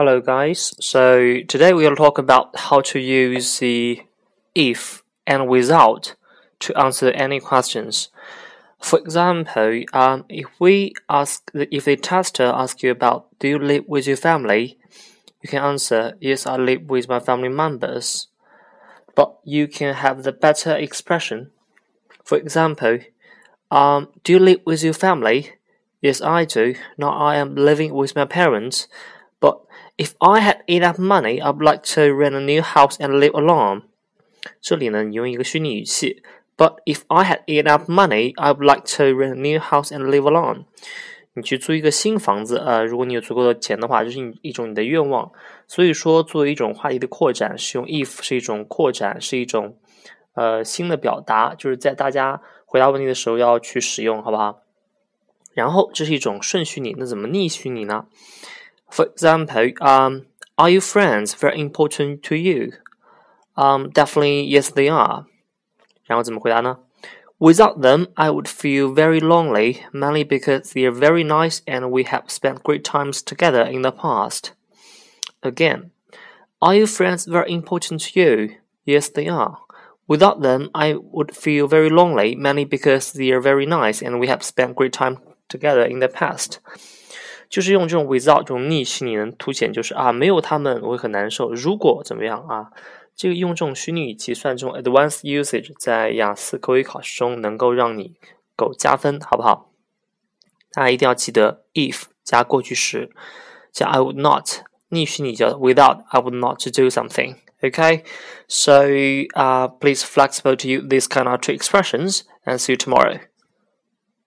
Hello, guys. So today we will talk about how to use the if and without to answer any questions. For example, um, if we ask, if the tester asks you about, do you live with your family? You can answer, yes, I live with my family members. But you can have the better expression. For example, um, do you live with your family? Yes, I do. Now I am living with my parents. But if I had enough money, I'd like to rent a new house and live alone. 这里呢，你用一个虚拟语气，But if I had enough money, I'd like to rent a new house and live alone. 你去租一个新房子，呃，如果你有足够的钱的话，这是一种你的愿望。所以说，作为一种话题的扩展，使用 if 是一种扩展，是一种呃新的表达，就是在大家回答问题的时候要去使用，好不好？然后这是一种顺虚拟，那怎么逆虚拟呢 ？For example, um, are your friends very important to you? Um, definitely, yes, they are. 然后怎么回答呢？Without them, I would feel very lonely, mainly because they are very nice and we have spent great times together in the past. Again, are your friends very important to you? Yes, they are. Without them, I would feel very lonely, mainly because they are very nice and we have spent great time together in the past. 就是用这种 without 这种逆虚拟能凸显，就是啊，没有他们我会很难受。如果怎么样啊？这个用这种虚拟语气算这种 advanced usage，在雅思口语考试中能够让你够加分，好不好？大家一定要记得 if 加过去时，加 I would not 逆虚拟叫 without I would not to do something。Okay, so uh, please flexible to use these kind of two expressions and see you tomorrow.